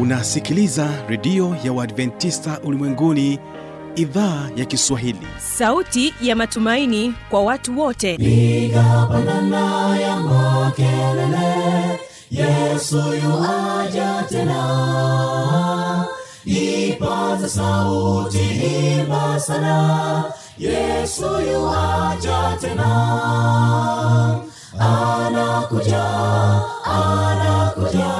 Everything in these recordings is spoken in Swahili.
unasikiliza redio ya uadventista ulimwenguni idhaa ya kiswahili. Sauti ya matumaini kwa watu wote. Piga ya makelele yesu yuaja tena. Ipaza sauti imba sana yesu yuaja tena. Anakuja anakuja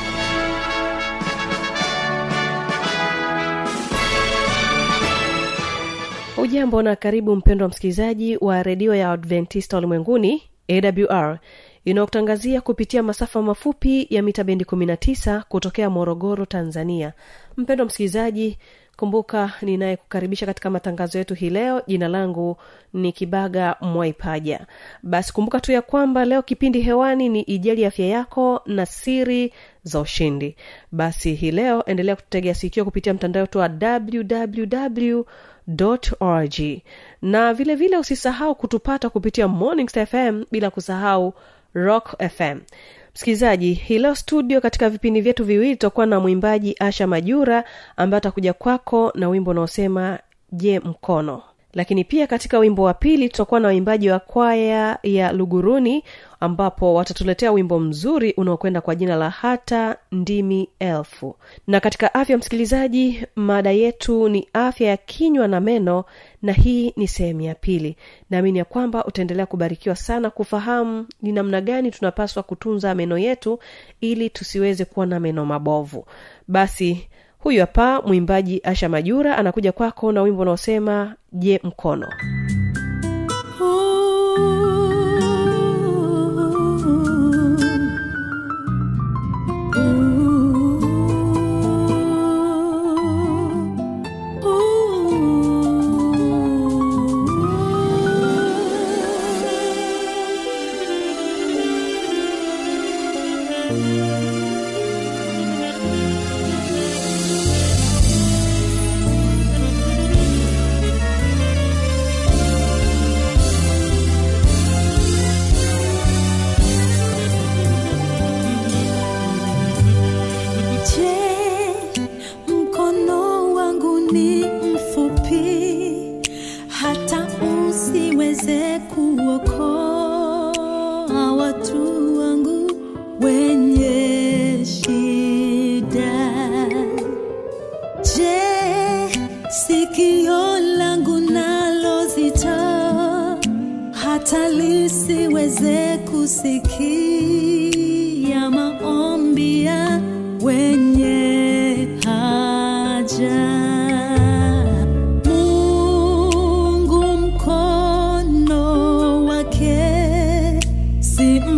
hujambo na karibu mpendwa msikilizaji wa redio ya adventista ulimwenguni awr inayokutangazia kupitia masafa mafupi ya mita bendi 19 kutokea morogoro tanzania. Mpendwa msikilizaji kumbuka ninayekukaribisha katika matangazo yetu hii leo. Jina langu ni kibaga mwaipaja. Basi kumbuka tu ya kwamba leo kipindi hewani ni ijali afya yako na siri za ushindi. Basi hii leo endelea kututegea sikio kupitia mtandao wetu wa www org. Na vile vile usisahau kutupata kupitia mornings fm bila kusahau rock fm msikilizaji hilo studio katika vipindi vyetu viwili tutakuwa na mwimbaji asha majura ambaye atakuja kwako na wimbo unaosema je mkono lakini pia katika wimbo wa pili tutakuwa na waimbaji wa kwaya ya luguruni ambapo watatuletea wimbo mzuri unaokwenda kwa jina la hata ndimi elfu. Na katika afya msikilizaji mada yetu ni afya ya kinywa na meno na hii ni sehemu ya pili. Naamini ya kwamba utaendelea kubarikiwa sana kufahamu ni namna gani tunapaswa kutunza meno yetu ili tusiweze kuwa na meno mabovu. Basi huyu hapa mwimbaji asha majura anakuja kwako na wimbo unaosema je mkono? Je,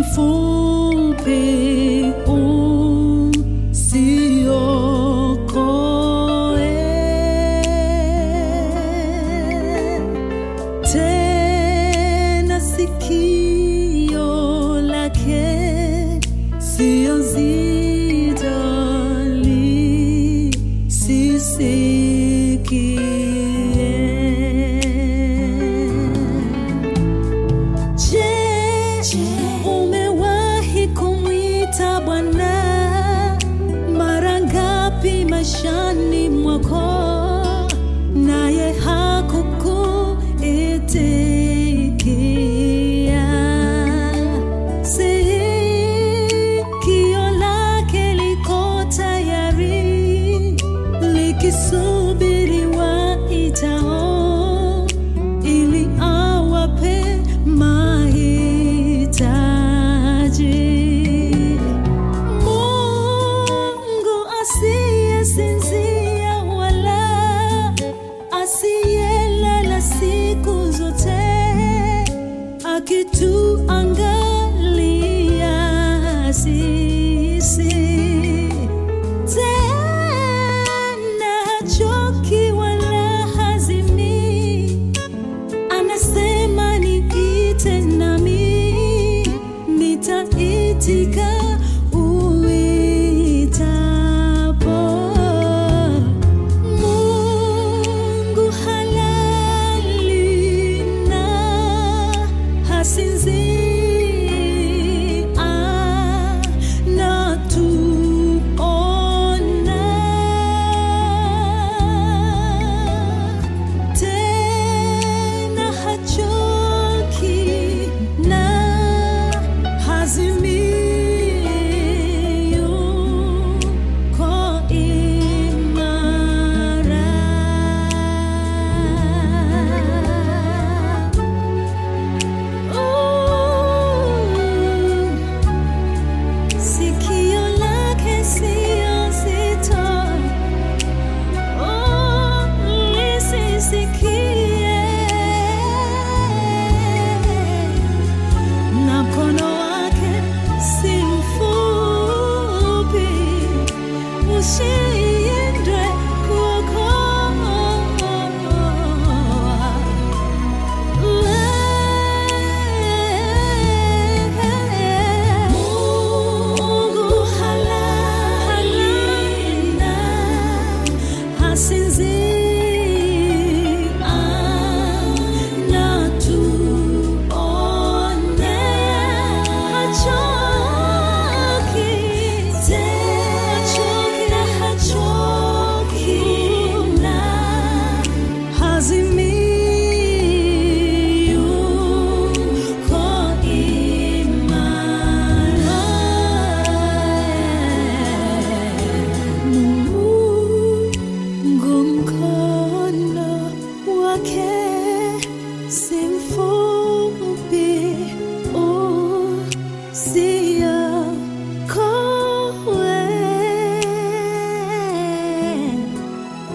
si mfupi que soube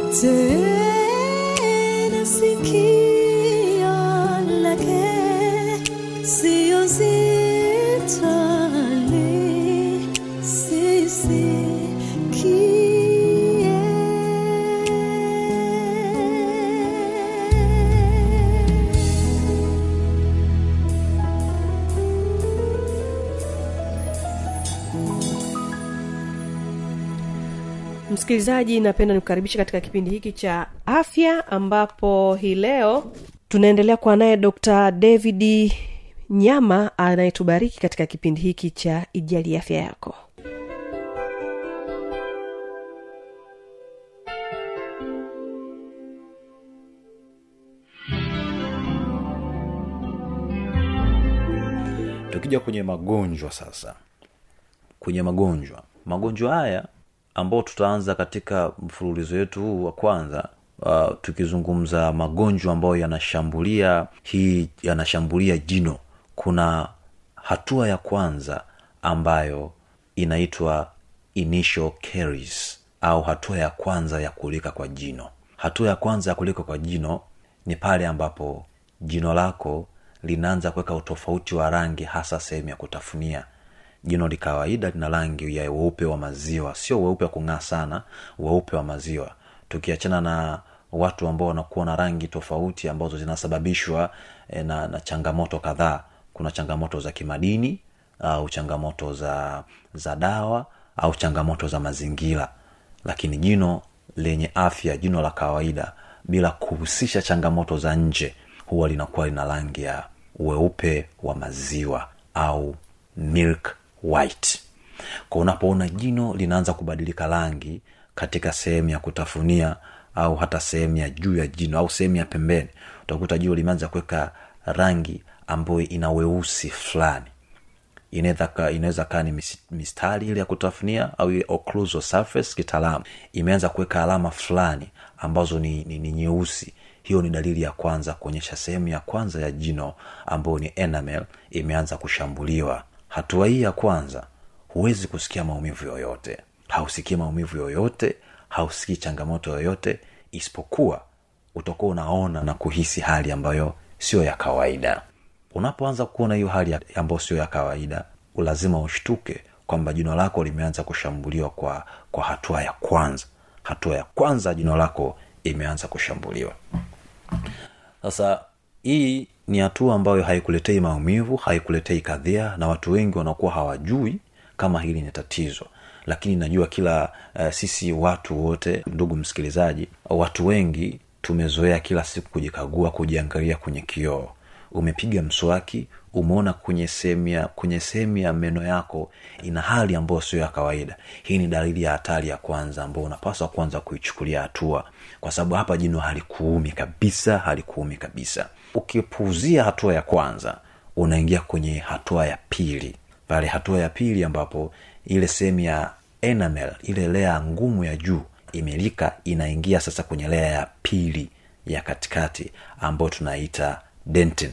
usiokoe tena msikilizaji napenda nikukaribisha katika kipindi hiki cha afya ambapo hii leo tunaendelea kuwa naye dr david nyama anayetubariki katika kipindi hiki cha ijali afya yako. Tukija kwenye magonjwa sasa kwenye magonjwa magonjwa haya ambao tutaanza katika mfululizo wetu huu wa kwanza uh, tukizungumza magonjwa ambayo yanashambulia hii yanashambulia jino. Kuna hatua ya kwanza ambayo inaitwa initial caries au hatua ya kwanza ya kulika kwa jino. Hatua ya kwanza ya kulika kwa jino ni pale ambapo jino lako linaanza kuweka utofauti wa rangi hasa sehemu ya kutafunia jino li kawaida lina rangi ya weupe wa maziwa. Sio weupe wa kung'aa sana weupe wa maziwa. Tukiachana na watu ambao wanakuwa na rangi tofauti ambazo zinasababishwa e, na, na changamoto kadhaa. Kuna changamoto za kimadini au changamoto za za dawa au changamoto za mazingira. Lakini jino lenye afya jino la kawaida bila kuhusisha changamoto za nje huwa linakuwa lina rangi ya weupe wa maziwa au milk white. Kwa unapoona jino linaanza kubadilika rangi katika sehemu ya kutafunia au hata sehemu ya juu ya jino au sehemu ya pembeni utakuta jino limeanza kuweka rangi ambayo ina weusi fulani. Inaweza kaa ni mis- mistari ile ya kutafunia au occlusal surface kitaalamu. Imeanza kuweka alama fulani ambazo ni, ni, ni nyeusi. Hiyo ni dalili ya kwanza kuonyesha sehemu ya kwanza ya jino ambayo ni enamel imeanza kushambuliwa hatua hii ya kwanza huwezi kusikia maumivu yoyote. Hausikii maumivu yoyote hausikii changamoto yoyote isipokuwa utakuwa unaona na kuhisi hali ambayo sio ya kawaida. Unapoanza kuona hiyo hali ambayo sio ya kawaida lazima ushtuke kwamba jino lako limeanza kushambuliwa kwa kwa hatua ya kwanza. Hatua ya kwanza jino lako imeanza kushambuliwa. Sasa hii ni hatua ambayo haikuletei maumivu haikuletei kadhia na watu wengi wanakuwa hawajui kama hili ni tatizo. Lakini najua kila uh, sisi watu wote ndugu msikilizaji watu wengi tumezoea kila siku kujikagua kujiangalia kwenye kioo. Umepiga mswaki umeona kwenye sehemu ya kwenye sehemu ya meno yako ina hali ambayo sio ya kawaida. Hii ni dalili ya hatari ya kwanza ambao unapaswa kwanza kuichukulia hatua. Kwa sababu hapa jino halikuumi kabisa halikuumi kabisa ukipuuzia hatua ya kwanza unaingia kwenye hatua ya pili. Pale hatua ya pili ambapo ile sehemu ya enamel ile lea ngumu ya juu imelika inaingia sasa kwenye lea ya pili ya katikati ambayo tunaita dentin.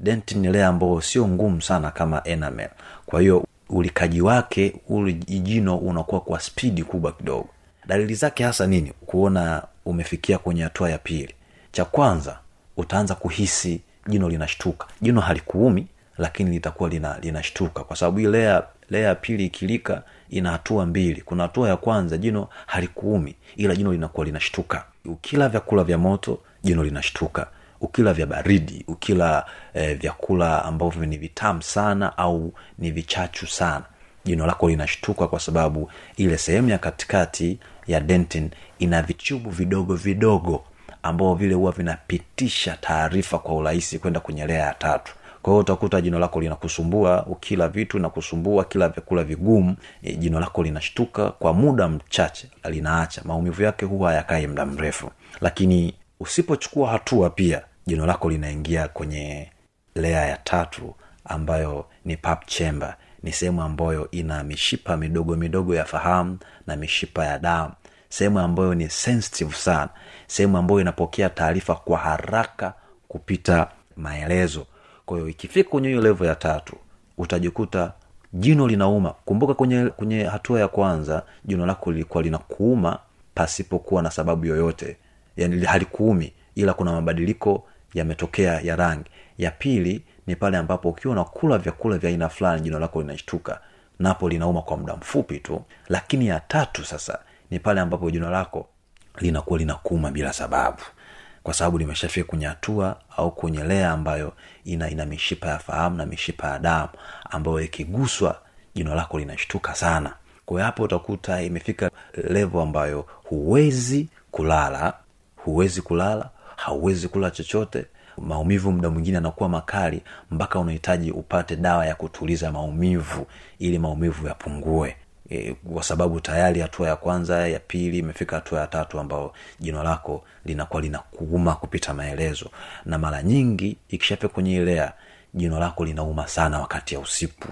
Dentin ni lea ambayo sio ngumu sana kama enamel. Kwa hiyo ulikaji wake ule jino unakuwa kwa spidi kubwa kidogo. Dalili zake hasa nini? Kuona umefikia kwenye hatua ya pili. Cha kwanza utaanza kuhisi jino linashtuka. Jino halikuumi lakini litakuwa lina linashtuka. Kwa sababu hii lea lea ya pili ikilika ina hatua mbili. Kuna hatua ya kwanza jino halikuumi ila jino linakuwa linashtuka. Ukila vyakula vya moto jino linashtuka. Ukila vya baridi ukila eh, vyakula ambavyo ni vitamu sana au ni vichachu sana jino lako linashtuka kwa sababu ile sehemu ya katikati ya dentin ina vichubu vidogo vidogo ambao vile huwa vinapitisha taarifa kwa urahisi kwenda kwenye lea ya tatu. Kwa hiyo utakuta jino lako linakusumbua ukila vitu na kusumbua kila vyakula vigumu e, jino lako linashtuka kwa muda mchache linaacha. Maumivu yake huwa hayakai muda mrefu. Lakini usipochukua hatua pia jino lako linaingia kwenye lea ya tatu ambayo ni pap chamber. Ni sehemu ambayo ina mishipa midogo midogo ya fahamu na mishipa ya damu sehemu ambayo ni sensitive sana sehemu ambayo inapokea taarifa kwa haraka kupita maelezo. Kwa ikifika kwenye hiyo levo ya tatu utajikuta jino linauma. Kumbuka kwenye kwenye hatua ya kwanza jino lako lilikuwa linakuuma pasipokuwa na sababu yoyote. Yani halikuumi ila kuna mabadiliko yametokea ya rangi. Ya pili ni pale ambapo ukiwa unakula vyakula vya aina fulani jino lako linashtuka. Napo linauma kwa muda mfupi tu. Lakini ya tatu sasa ni pale ambapo jino lako linakuwa linakuma bila sababu. Kwa sababu limeshafika kwenye hatua au kwenye lea ambayo ina ina mishipa ya fahamu na mishipa ya damu ambayo ikiguswa jino lako linashtuka sana. Kwa hapo utakuta imefika levo ambayo huwezi kulala huwezi kulala hauwezi kula chochote. Maumivu muda mwingine anakuwa makali mpaka unahitaji upate dawa ya kutuliza maumivu ili maumivu yapungue e, kwa sababu tayari hatua ya kwanza ya pili imefika hatua ya tatu ambao jino lako linakuwa linakuuma kupita maelezo. Na mara nyingi ikishafika kwenye ilea jino lako linauma sana wakati ya usiku.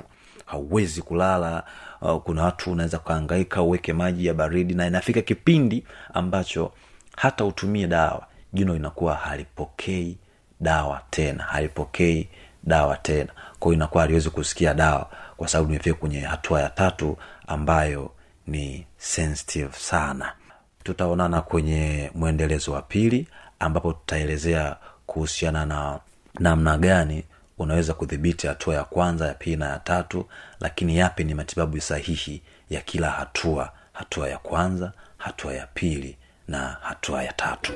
Hauwezi kulala uh, kuna watu unaweza kuhangaika uweke maji ya baridi na inafika kipindi ambacho hata utumie dawa jino linakuwa halipokei dawa tena halipokei dawa tena. Kwao inakuwa haliwezi kusikia dawa kwa sababu nimefika kwenye hatua ya tatu ambayo ni sensitive sana. Tutaonana kwenye mwendelezo wa pili ambapo tutaelezea kuhusiana na namna gani unaweza kudhibiti hatua ya kwanza ya pili na ya tatu lakini yapi ni matibabu sahihi ya kila hatua hatua ya kwanza hatua ya pili na hatua ya tatu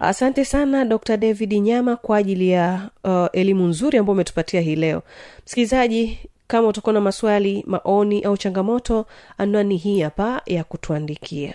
asante sana dr david nyama kwa ajili ya uh, elimu nzuri ambayo umetupatia hii leo. Msikilizaji kama utakuwa na maswali maoni au changamoto anwani hii hapa ya kutuandikia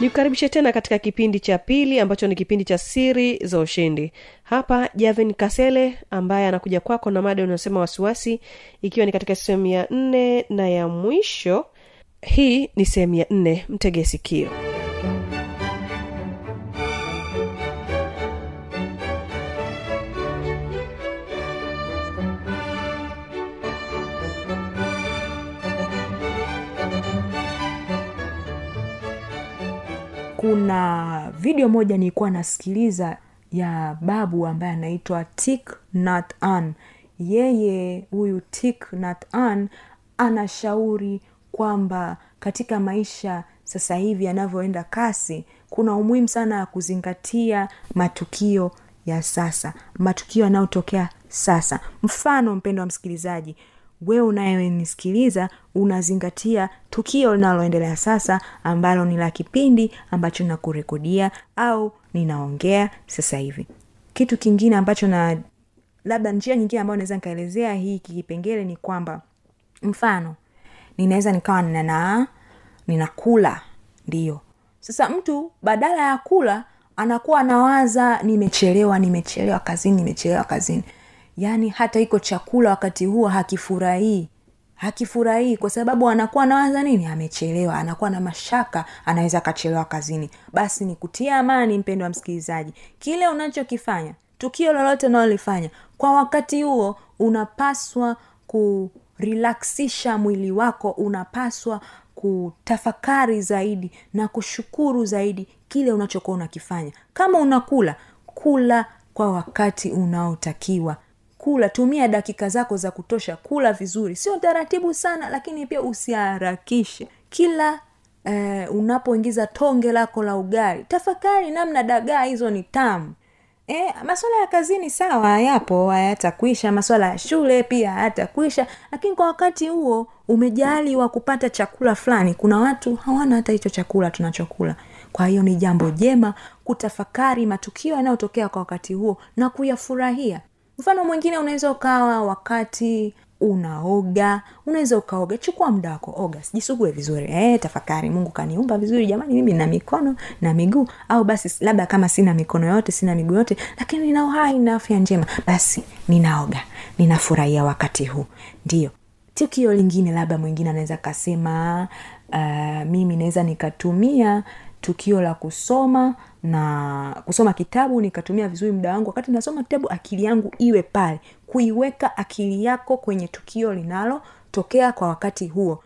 nikukaribishe tena katika kipindi cha pili ambacho ni kipindi cha siri za ushindi. Hapa javin kasele ambaye anakuja kwako na mada unayosema wasiwasi ikiwa ni katika sehemu ya nne na ya mwisho. Hii ni sehemu ya nne mtegee sikio kuna video moja nilikuwa nasikiliza ya babu ambaye anaitwa tik nat an yeye huyu tik nat an anashauri kwamba katika maisha sasa hivi yanavyoenda kasi kuna umuhimu sana ya kuzingatia matukio ya sasa matukio yanayotokea sasa. Mfano mpendo wa msikilizaji wewe unayenisikiliza unazingatia tukio linaloendelea sasa ambalo ni la kipindi ambacho nakurekodia au ninaongea sasa hivi. Kitu kingine ambacho na labda njia nyingine ambayo naweza nikaelezea hii kipengele ni kwamba mfano ninaweza nikawa nina ninakula ndio sasa mtu badala ya kula anakuwa anawaza nimechelewa nimechelewa kazini nimechelewa kazini yaani hata iko chakula wakati huo hakifurahii. Hakifurahii kwa sababu anakuwa anawaza nini? Amechelewa anakuwa na mashaka anaweza akachelewa kazini. Basi ni kutia amani mpendo wa msikilizaji. Kile unachokifanya tukio lolote unalolifanya kwa wakati huo unapaswa kurilaksisha mwili wako unapaswa kutafakari zaidi na kushukuru zaidi kile unachokuwa unakifanya. Kama unakula kula kwa wakati unaotakiwa kula tumia dakika zako za kutosha kula vizuri. Sio taratibu sana lakini pia usiharakishe. Kila eh, unapoingiza tonge lako la ugali tafakari namna dagaa hizo ni tamu. E, maswala ya kazini sawa yapo hayatakwisha. Maswala ya shule pia hayatakwisha. Lakini kwa wakati huo umejaliwa kupata chakula fulani kuna watu hawana hata hicho chakula tunachokula. Kwa hiyo ni jambo jema kutafakari matukio yanayotokea kwa wakati huo na kuyafurahia mfano mwingine unaweza ukawa wakati unaoga unaweza ukaoga chukua muda wako oga sijisugue vizuri. E, tafakari mungu kaniumba vizuri jamani mimi na mikono na miguu. Au basi labda kama sina mikono yote sina miguu yote lakini nina uhai na afya njema basi ninaoga ninafurahia wakati huu. Ndio tukio lingine labda mwingine anaweza kasema uh, mimi naweza nikatumia tukio la kusoma na kusoma kitabu nikatumia vizuri muda wangu. Wakati nasoma kitabu akili yangu iwe pale. Kuiweka akili yako kwenye tukio linalotokea kwa wakati huo.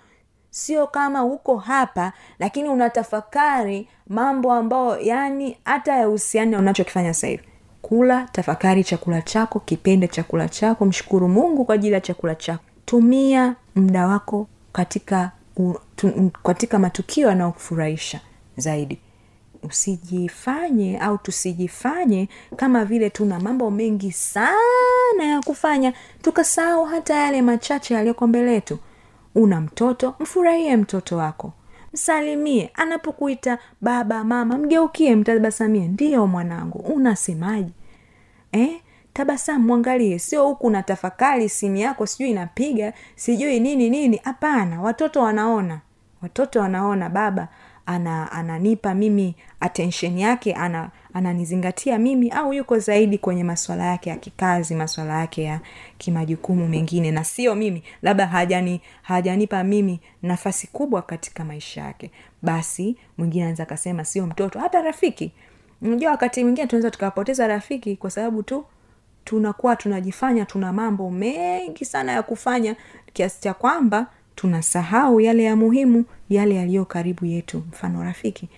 Sio kama uko hapa lakini unatafakari mambo ambayo yani hata yahusiani na unachokifanya sasa hivi. Kula tafakari chakula chako kipende chakula chako mshukuru mungu kwa ajili ya chakula chako. Tumia muda wako katika u, tu, katika matukio yanayokufurahisha zaidi usijifanye au tusijifanye kama vile tuna mambo mengi sana ya kufanya tukasahau hata yale machache yaliyoko mbele yetu. Una mtoto mfurahie mtoto wako. Msalimie anapokuita baba mama mgeukie mtabasamie. Ndiyo mwanangu unasemaji eh? tabasamu mwangalie. Sio huku na tafakari simu yako sijui inapiga sijui nini nini. Hapana watoto wanaona. Watoto wanaona baba ana ananipa mimi attention yake ana ananizingatia mimi au yuko zaidi kwenye maswala yake ya kikazi maswala yake ya kimajukumu mengine. Na sio mimi labda hajani hajanipa mimi nafasi kubwa katika maisha yake. Basi mwingine anaweza akasema sio mtoto hata rafiki. Unajua wakati mwingine tunaweza tukawapoteza rafiki kwa sababu tu tunakuwa tunajifanya tuna mambo mengi sana ya kufanya kiasi cha kwamba tunasahau yale ya muhimu yale yaliyo karibu yetu. Mfano rafiki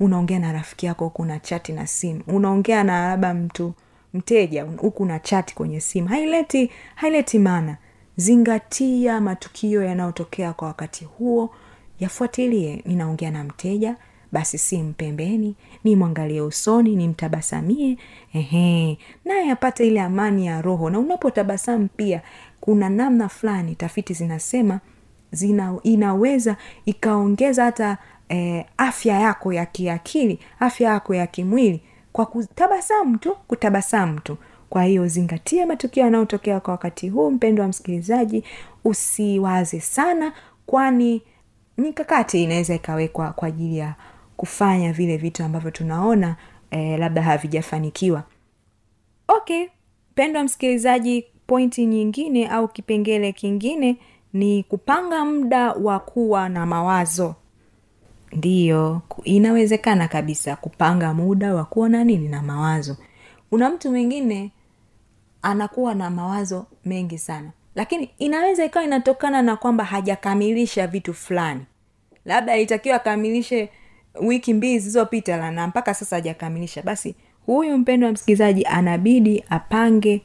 unaongea na rafiki yako huku chati na simu. Unaongea na labda mtu mteja huku na chati kwenye simu. Haileti haileti maana. Zingatia matukio yanayotokea kwa wakati huo. Yafuatilie ninaongea na mteja basi simu pembeni nimwangalie usoni nimtabasamie. Ehe naye apate ile amani ya roho. Na unapotabasamu pia kuna namna fulani tafiti zinasema zina, inaweza ikaongeza hata eh, afya yako ya kiakili afya yako ya kimwili kwa kutabasamu tu kutabasamu tu. Kwa hiyo zingatia matukio yanayotokea kwa wakati huu mpendo wa msikilizaji usiwaze sana kwani mikakati inaweza ikawekwa kwa ajili ya kufanya vile vitu ambavyo tunaona eh, labda havijafanikiwa. Okay mpendo wa msikilizaji pointi nyingine au kipengele kingine ni kupanga muda wa kuwa na mawazo. Ndiyo inawezekana kabisa kupanga muda wa kuwa na nini na mawazo. Kuna mtu mwingine anakuwa na mawazo mengi sana. Lakini inaweza ikawa inatokana na kwamba hajakamilisha vitu fulani. Labda alitakiwa akamilishe wiki mbili zilizopita na mpaka sasa hajakamilisha. Basi huyu mpendo wa msikilizaji anabidi apange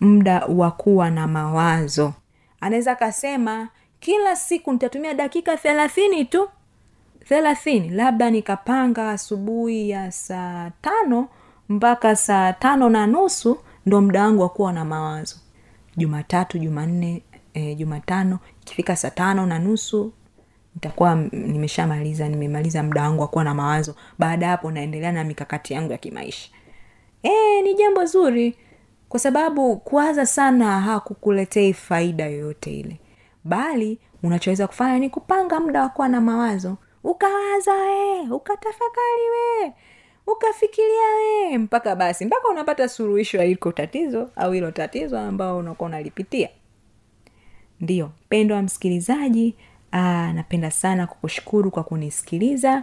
muda wa kuwa na mawazo anaweza akasema kila siku nitatumia dakika thelathini tu. Thelathini labda nikapanga asubuhi ya saa tano mpaka saa tano na nusu ndo muda wangu wa na mawazo. Jumatatu jumanne e, jumatano ikifika saa tano na nusu nitakuwa nimeshamaliza nimemaliza muda wangu wa na mawazo. Baada ya hapo naendelea na mikakati yangu ya kimaisha. E, ni jambo zuri kwa sababu kuwaza sana hakukuletei faida yoyote ile. Bali unachoweza kufanya ni kupanga muda wa kuwa na mawazo. Ukawaza we ukatafakari we ukafikiria we mpaka basi mpaka unapata suluhisho ya iko tatizo au hilo tatizo ambao unakuwa unalipitia. Ndiyo mpendo wa msikilizaji aa, napenda sana kukushukuru kwa kunisikiliza.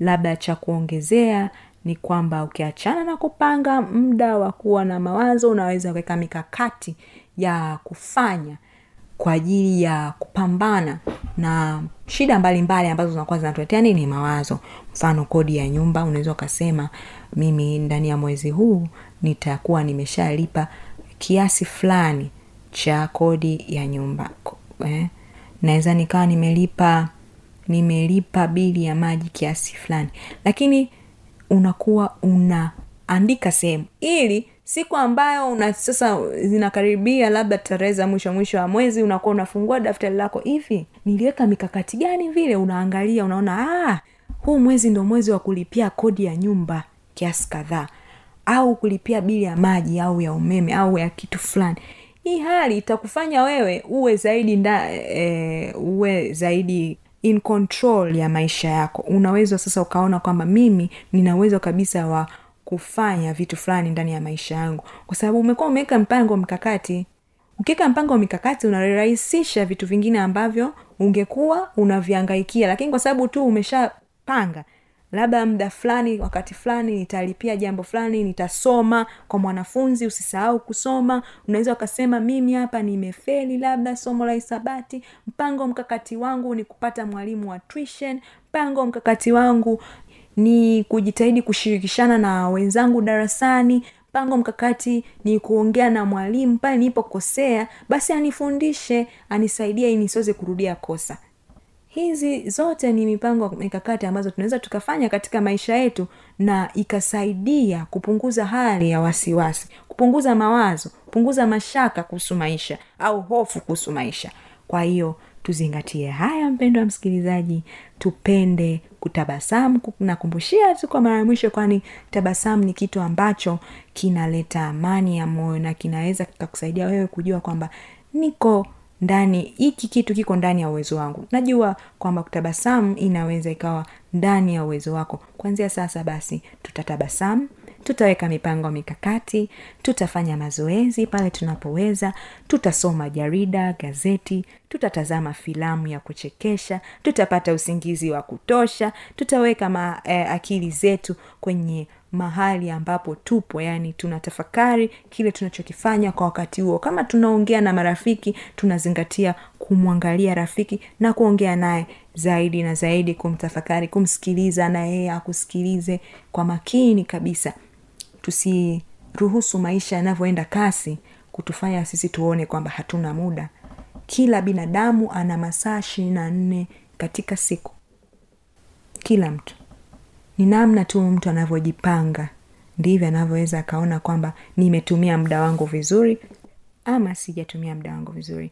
Labda cha kuongezea ni kwamba ukiachana na kupanga muda wa kuwa na mawazo unaweza kuweka mikakati ya kufanya kwa ajili ya kupambana na shida mbalimbali mbali ambazo zinakuwa zinatuletea nini? Mawazo. Mfano kodi ya nyumba unaweza ukasema mimi ndani ya mwezi huu nitakuwa nimeshalipa kiasi fulani cha kodi ya nyumba. Eh? naweza nikawa nimelipa nimelipa bili ya maji kiasi fulani. Lakini unakuwa unaandika sehemu. Ili siku ambayo una sasa zinakaribia labda tarehe za mwisho mwisho wa mwezi unakuwa unafungua daftari lako hivi niliweka mikakati gani vile? Unaangalia unaona ah, huu mwezi ndo mwezi wa kulipia kodi ya nyumba kiasi kadhaa au kulipia bili ya maji au ya umeme au ya kitu fulani. Hii hali itakufanya wewe uwe zaidi nda, e, uwe zaidi in control ya maisha yako. Unaweza sasa ukaona kwamba mimi nina uwezo kabisa wa kufanya vitu fulani ndani ya maisha yangu. Kwa sababu umekuwa umeweka mpango mkakati. Ukiweka mpango mikakati unarahisisha vitu vingine ambavyo ungekuwa unaviangaikia. Lakini kwa sababu tu umeshapanga labda muda fulani wakati fulani nitalipia jambo fulani nitasoma kwa mwanafunzi usisahau kusoma. Unaweza ukasema mimi hapa nimefeli labda somo la hisabati. Mpango mkakati wangu ni kupata mwalimu wa tuition. Mpango mkakati wangu ni kujitahidi kushirikishana na wenzangu darasani. Mpango mkakati ni kuongea na mwalimu. Pale nilipokosea basi anifundishe anisaidie ili nisiweze kurudia kosa hizi zote ni mipango mikakati ambazo tunaweza tukafanya katika maisha yetu na ikasaidia kupunguza hali ya wasiwasi kupunguza mawazo kupunguza mashaka kuhusu maisha au hofu kuhusu maisha. Kwa hiyo tuzingatie haya mpendo wa msikilizaji tupende kutabasamu nakumbushia tu kwa mara ya mwisho kwani tabasamu ni kitu ambacho kinaleta amani ya moyo na kinaweza kikakusaidia wewe kujua kwamba niko ndani hiki kitu kiko ndani ya uwezo wangu. Najua kwamba kutabasamu inaweza ikawa ndani ya uwezo wako. Kwanzia sasa basi tutatabasamu tutaweka mipango mikakati tutafanya mazoezi pale tunapoweza tutasoma jarida gazeti tutatazama filamu ya kuchekesha tutapata usingizi wa kutosha tutaweka ma, eh, akili zetu kwenye mahali ambapo tupo yani tunatafakari kile tunachokifanya kwa wakati huo. Kama tunaongea na marafiki tunazingatia kumwangalia rafiki na kuongea naye zaidi na zaidi kumtafakari kumsikiliza na yeye akusikilize kwa makini kabisa. Tusiruhusu maisha yanavyoenda kasi kutufanya sisi tuone kwamba hatuna muda. Kila binadamu ana masaa ishirini na nne katika siku. Kila mtu ni namna tu mtu anavyojipanga. Ndivyo anavyoweza akaona kwamba nimetumia muda wangu vizuri ama sijatumia muda wangu vizuri.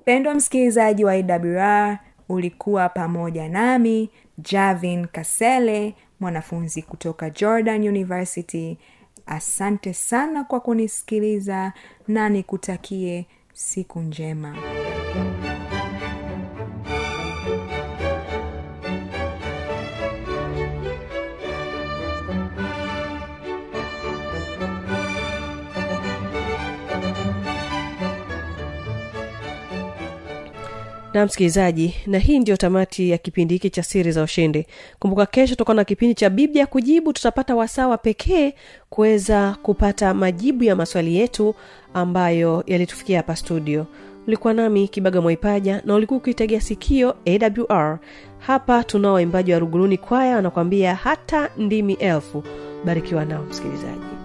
Mpendwa msikilizaji wa awr ulikuwa pamoja nami javin kasele mwanafunzi kutoka jordan university. Asante sana kwa kunisikiliza na nikutakie siku njema na msikilizaji na hii ndio tamati ya kipindi hiki cha siri za ushindi. Kumbuka kesho tutakuwa na kipindi cha biblia kujibu tutapata wasawa pekee kuweza kupata majibu ya maswali yetu ambayo yalitufikia hapa studio. Ulikuwa nami kibaga mwaipaja na ulikuwa ukiitegea sikio awr hapa tunao waimbaji wa ruguluni kwaya wanakuambia hata ndimi elfu. Barikiwa nao msikilizaji